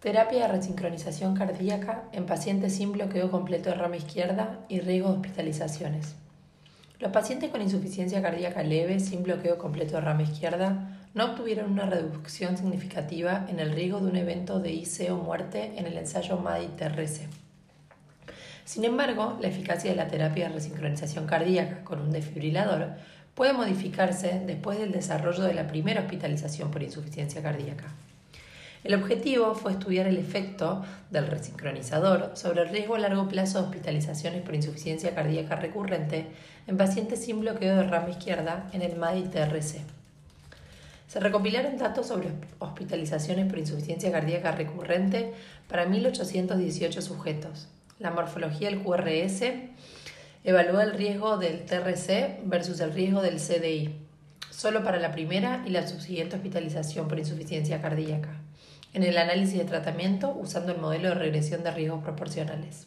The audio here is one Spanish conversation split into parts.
Terapia de resincronización cardíaca en pacientes sin bloqueo completo de rama izquierda y riesgo de hospitalizaciones. Los pacientes con insuficiencia cardíaca leve sin bloqueo completo de rama izquierda no obtuvieron una reducción significativa en el riesgo de un evento de IC o muerte en el ensayo MADI-TRC. Sin embargo, la eficacia de la terapia de resincronización cardíaca con un desfibrilador puede modificarse después del desarrollo de la primera hospitalización por insuficiencia cardíaca. El objetivo fue estudiar el efecto del resincronizador sobre el riesgo a largo plazo de hospitalizaciones por insuficiencia cardíaca recurrente en pacientes sin bloqueo de rama izquierda en el MADI-TRC. Se recopilaron datos sobre hospitalizaciones por insuficiencia cardíaca recurrente para 1.818 sujetos. La morfología del QRS evaluó el riesgo del TRC versus el riesgo del CDI, solo para la primera y la subsiguiente hospitalización por insuficiencia cardíaca en el análisis de tratamiento usando el modelo de regresión de riesgos proporcionales.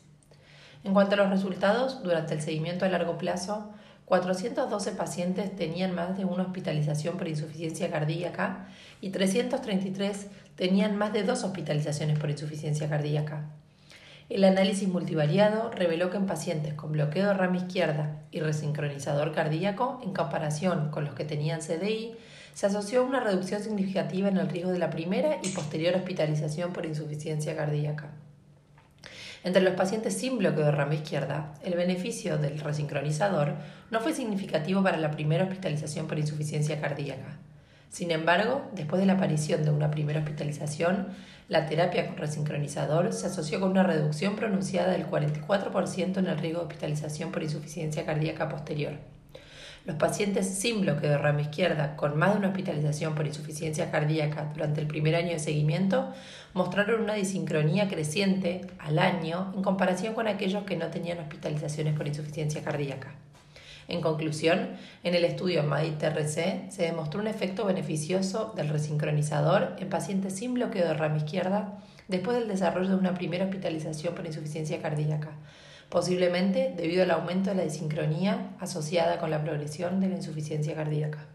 En cuanto a los resultados, durante el seguimiento a largo plazo, 412 pacientes tenían más de una hospitalización por insuficiencia cardíaca y 333 tenían más de dos hospitalizaciones por insuficiencia cardíaca. El análisis multivariado reveló que en pacientes con bloqueo de rama izquierda y resincronizador cardíaco, en comparación con los que tenían CDI, se asoció una reducción significativa en el riesgo de la primera y posterior hospitalización por insuficiencia cardíaca. Entre los pacientes sin bloqueo de rama izquierda, el beneficio del resincronizador no fue significativo para la primera hospitalización por insuficiencia cardíaca. Sin embargo, después de la aparición de una primera hospitalización, la terapia con resincronizador se asoció con una reducción pronunciada del 44% en el riesgo de hospitalización por insuficiencia cardíaca posterior. Los pacientes sin bloqueo de rama izquierda con más de una hospitalización por insuficiencia cardíaca durante el primer año de seguimiento mostraron una disincronía creciente al año en comparación con aquellos que no tenían hospitalizaciones por insuficiencia cardíaca. En conclusión, en el estudio MADI-TRC se demostró un efecto beneficioso del resincronizador en pacientes sin bloqueo de rama izquierda después del desarrollo de una primera hospitalización por insuficiencia cardíaca, posiblemente debido al aumento de la desincronía asociada con la progresión de la insuficiencia cardíaca.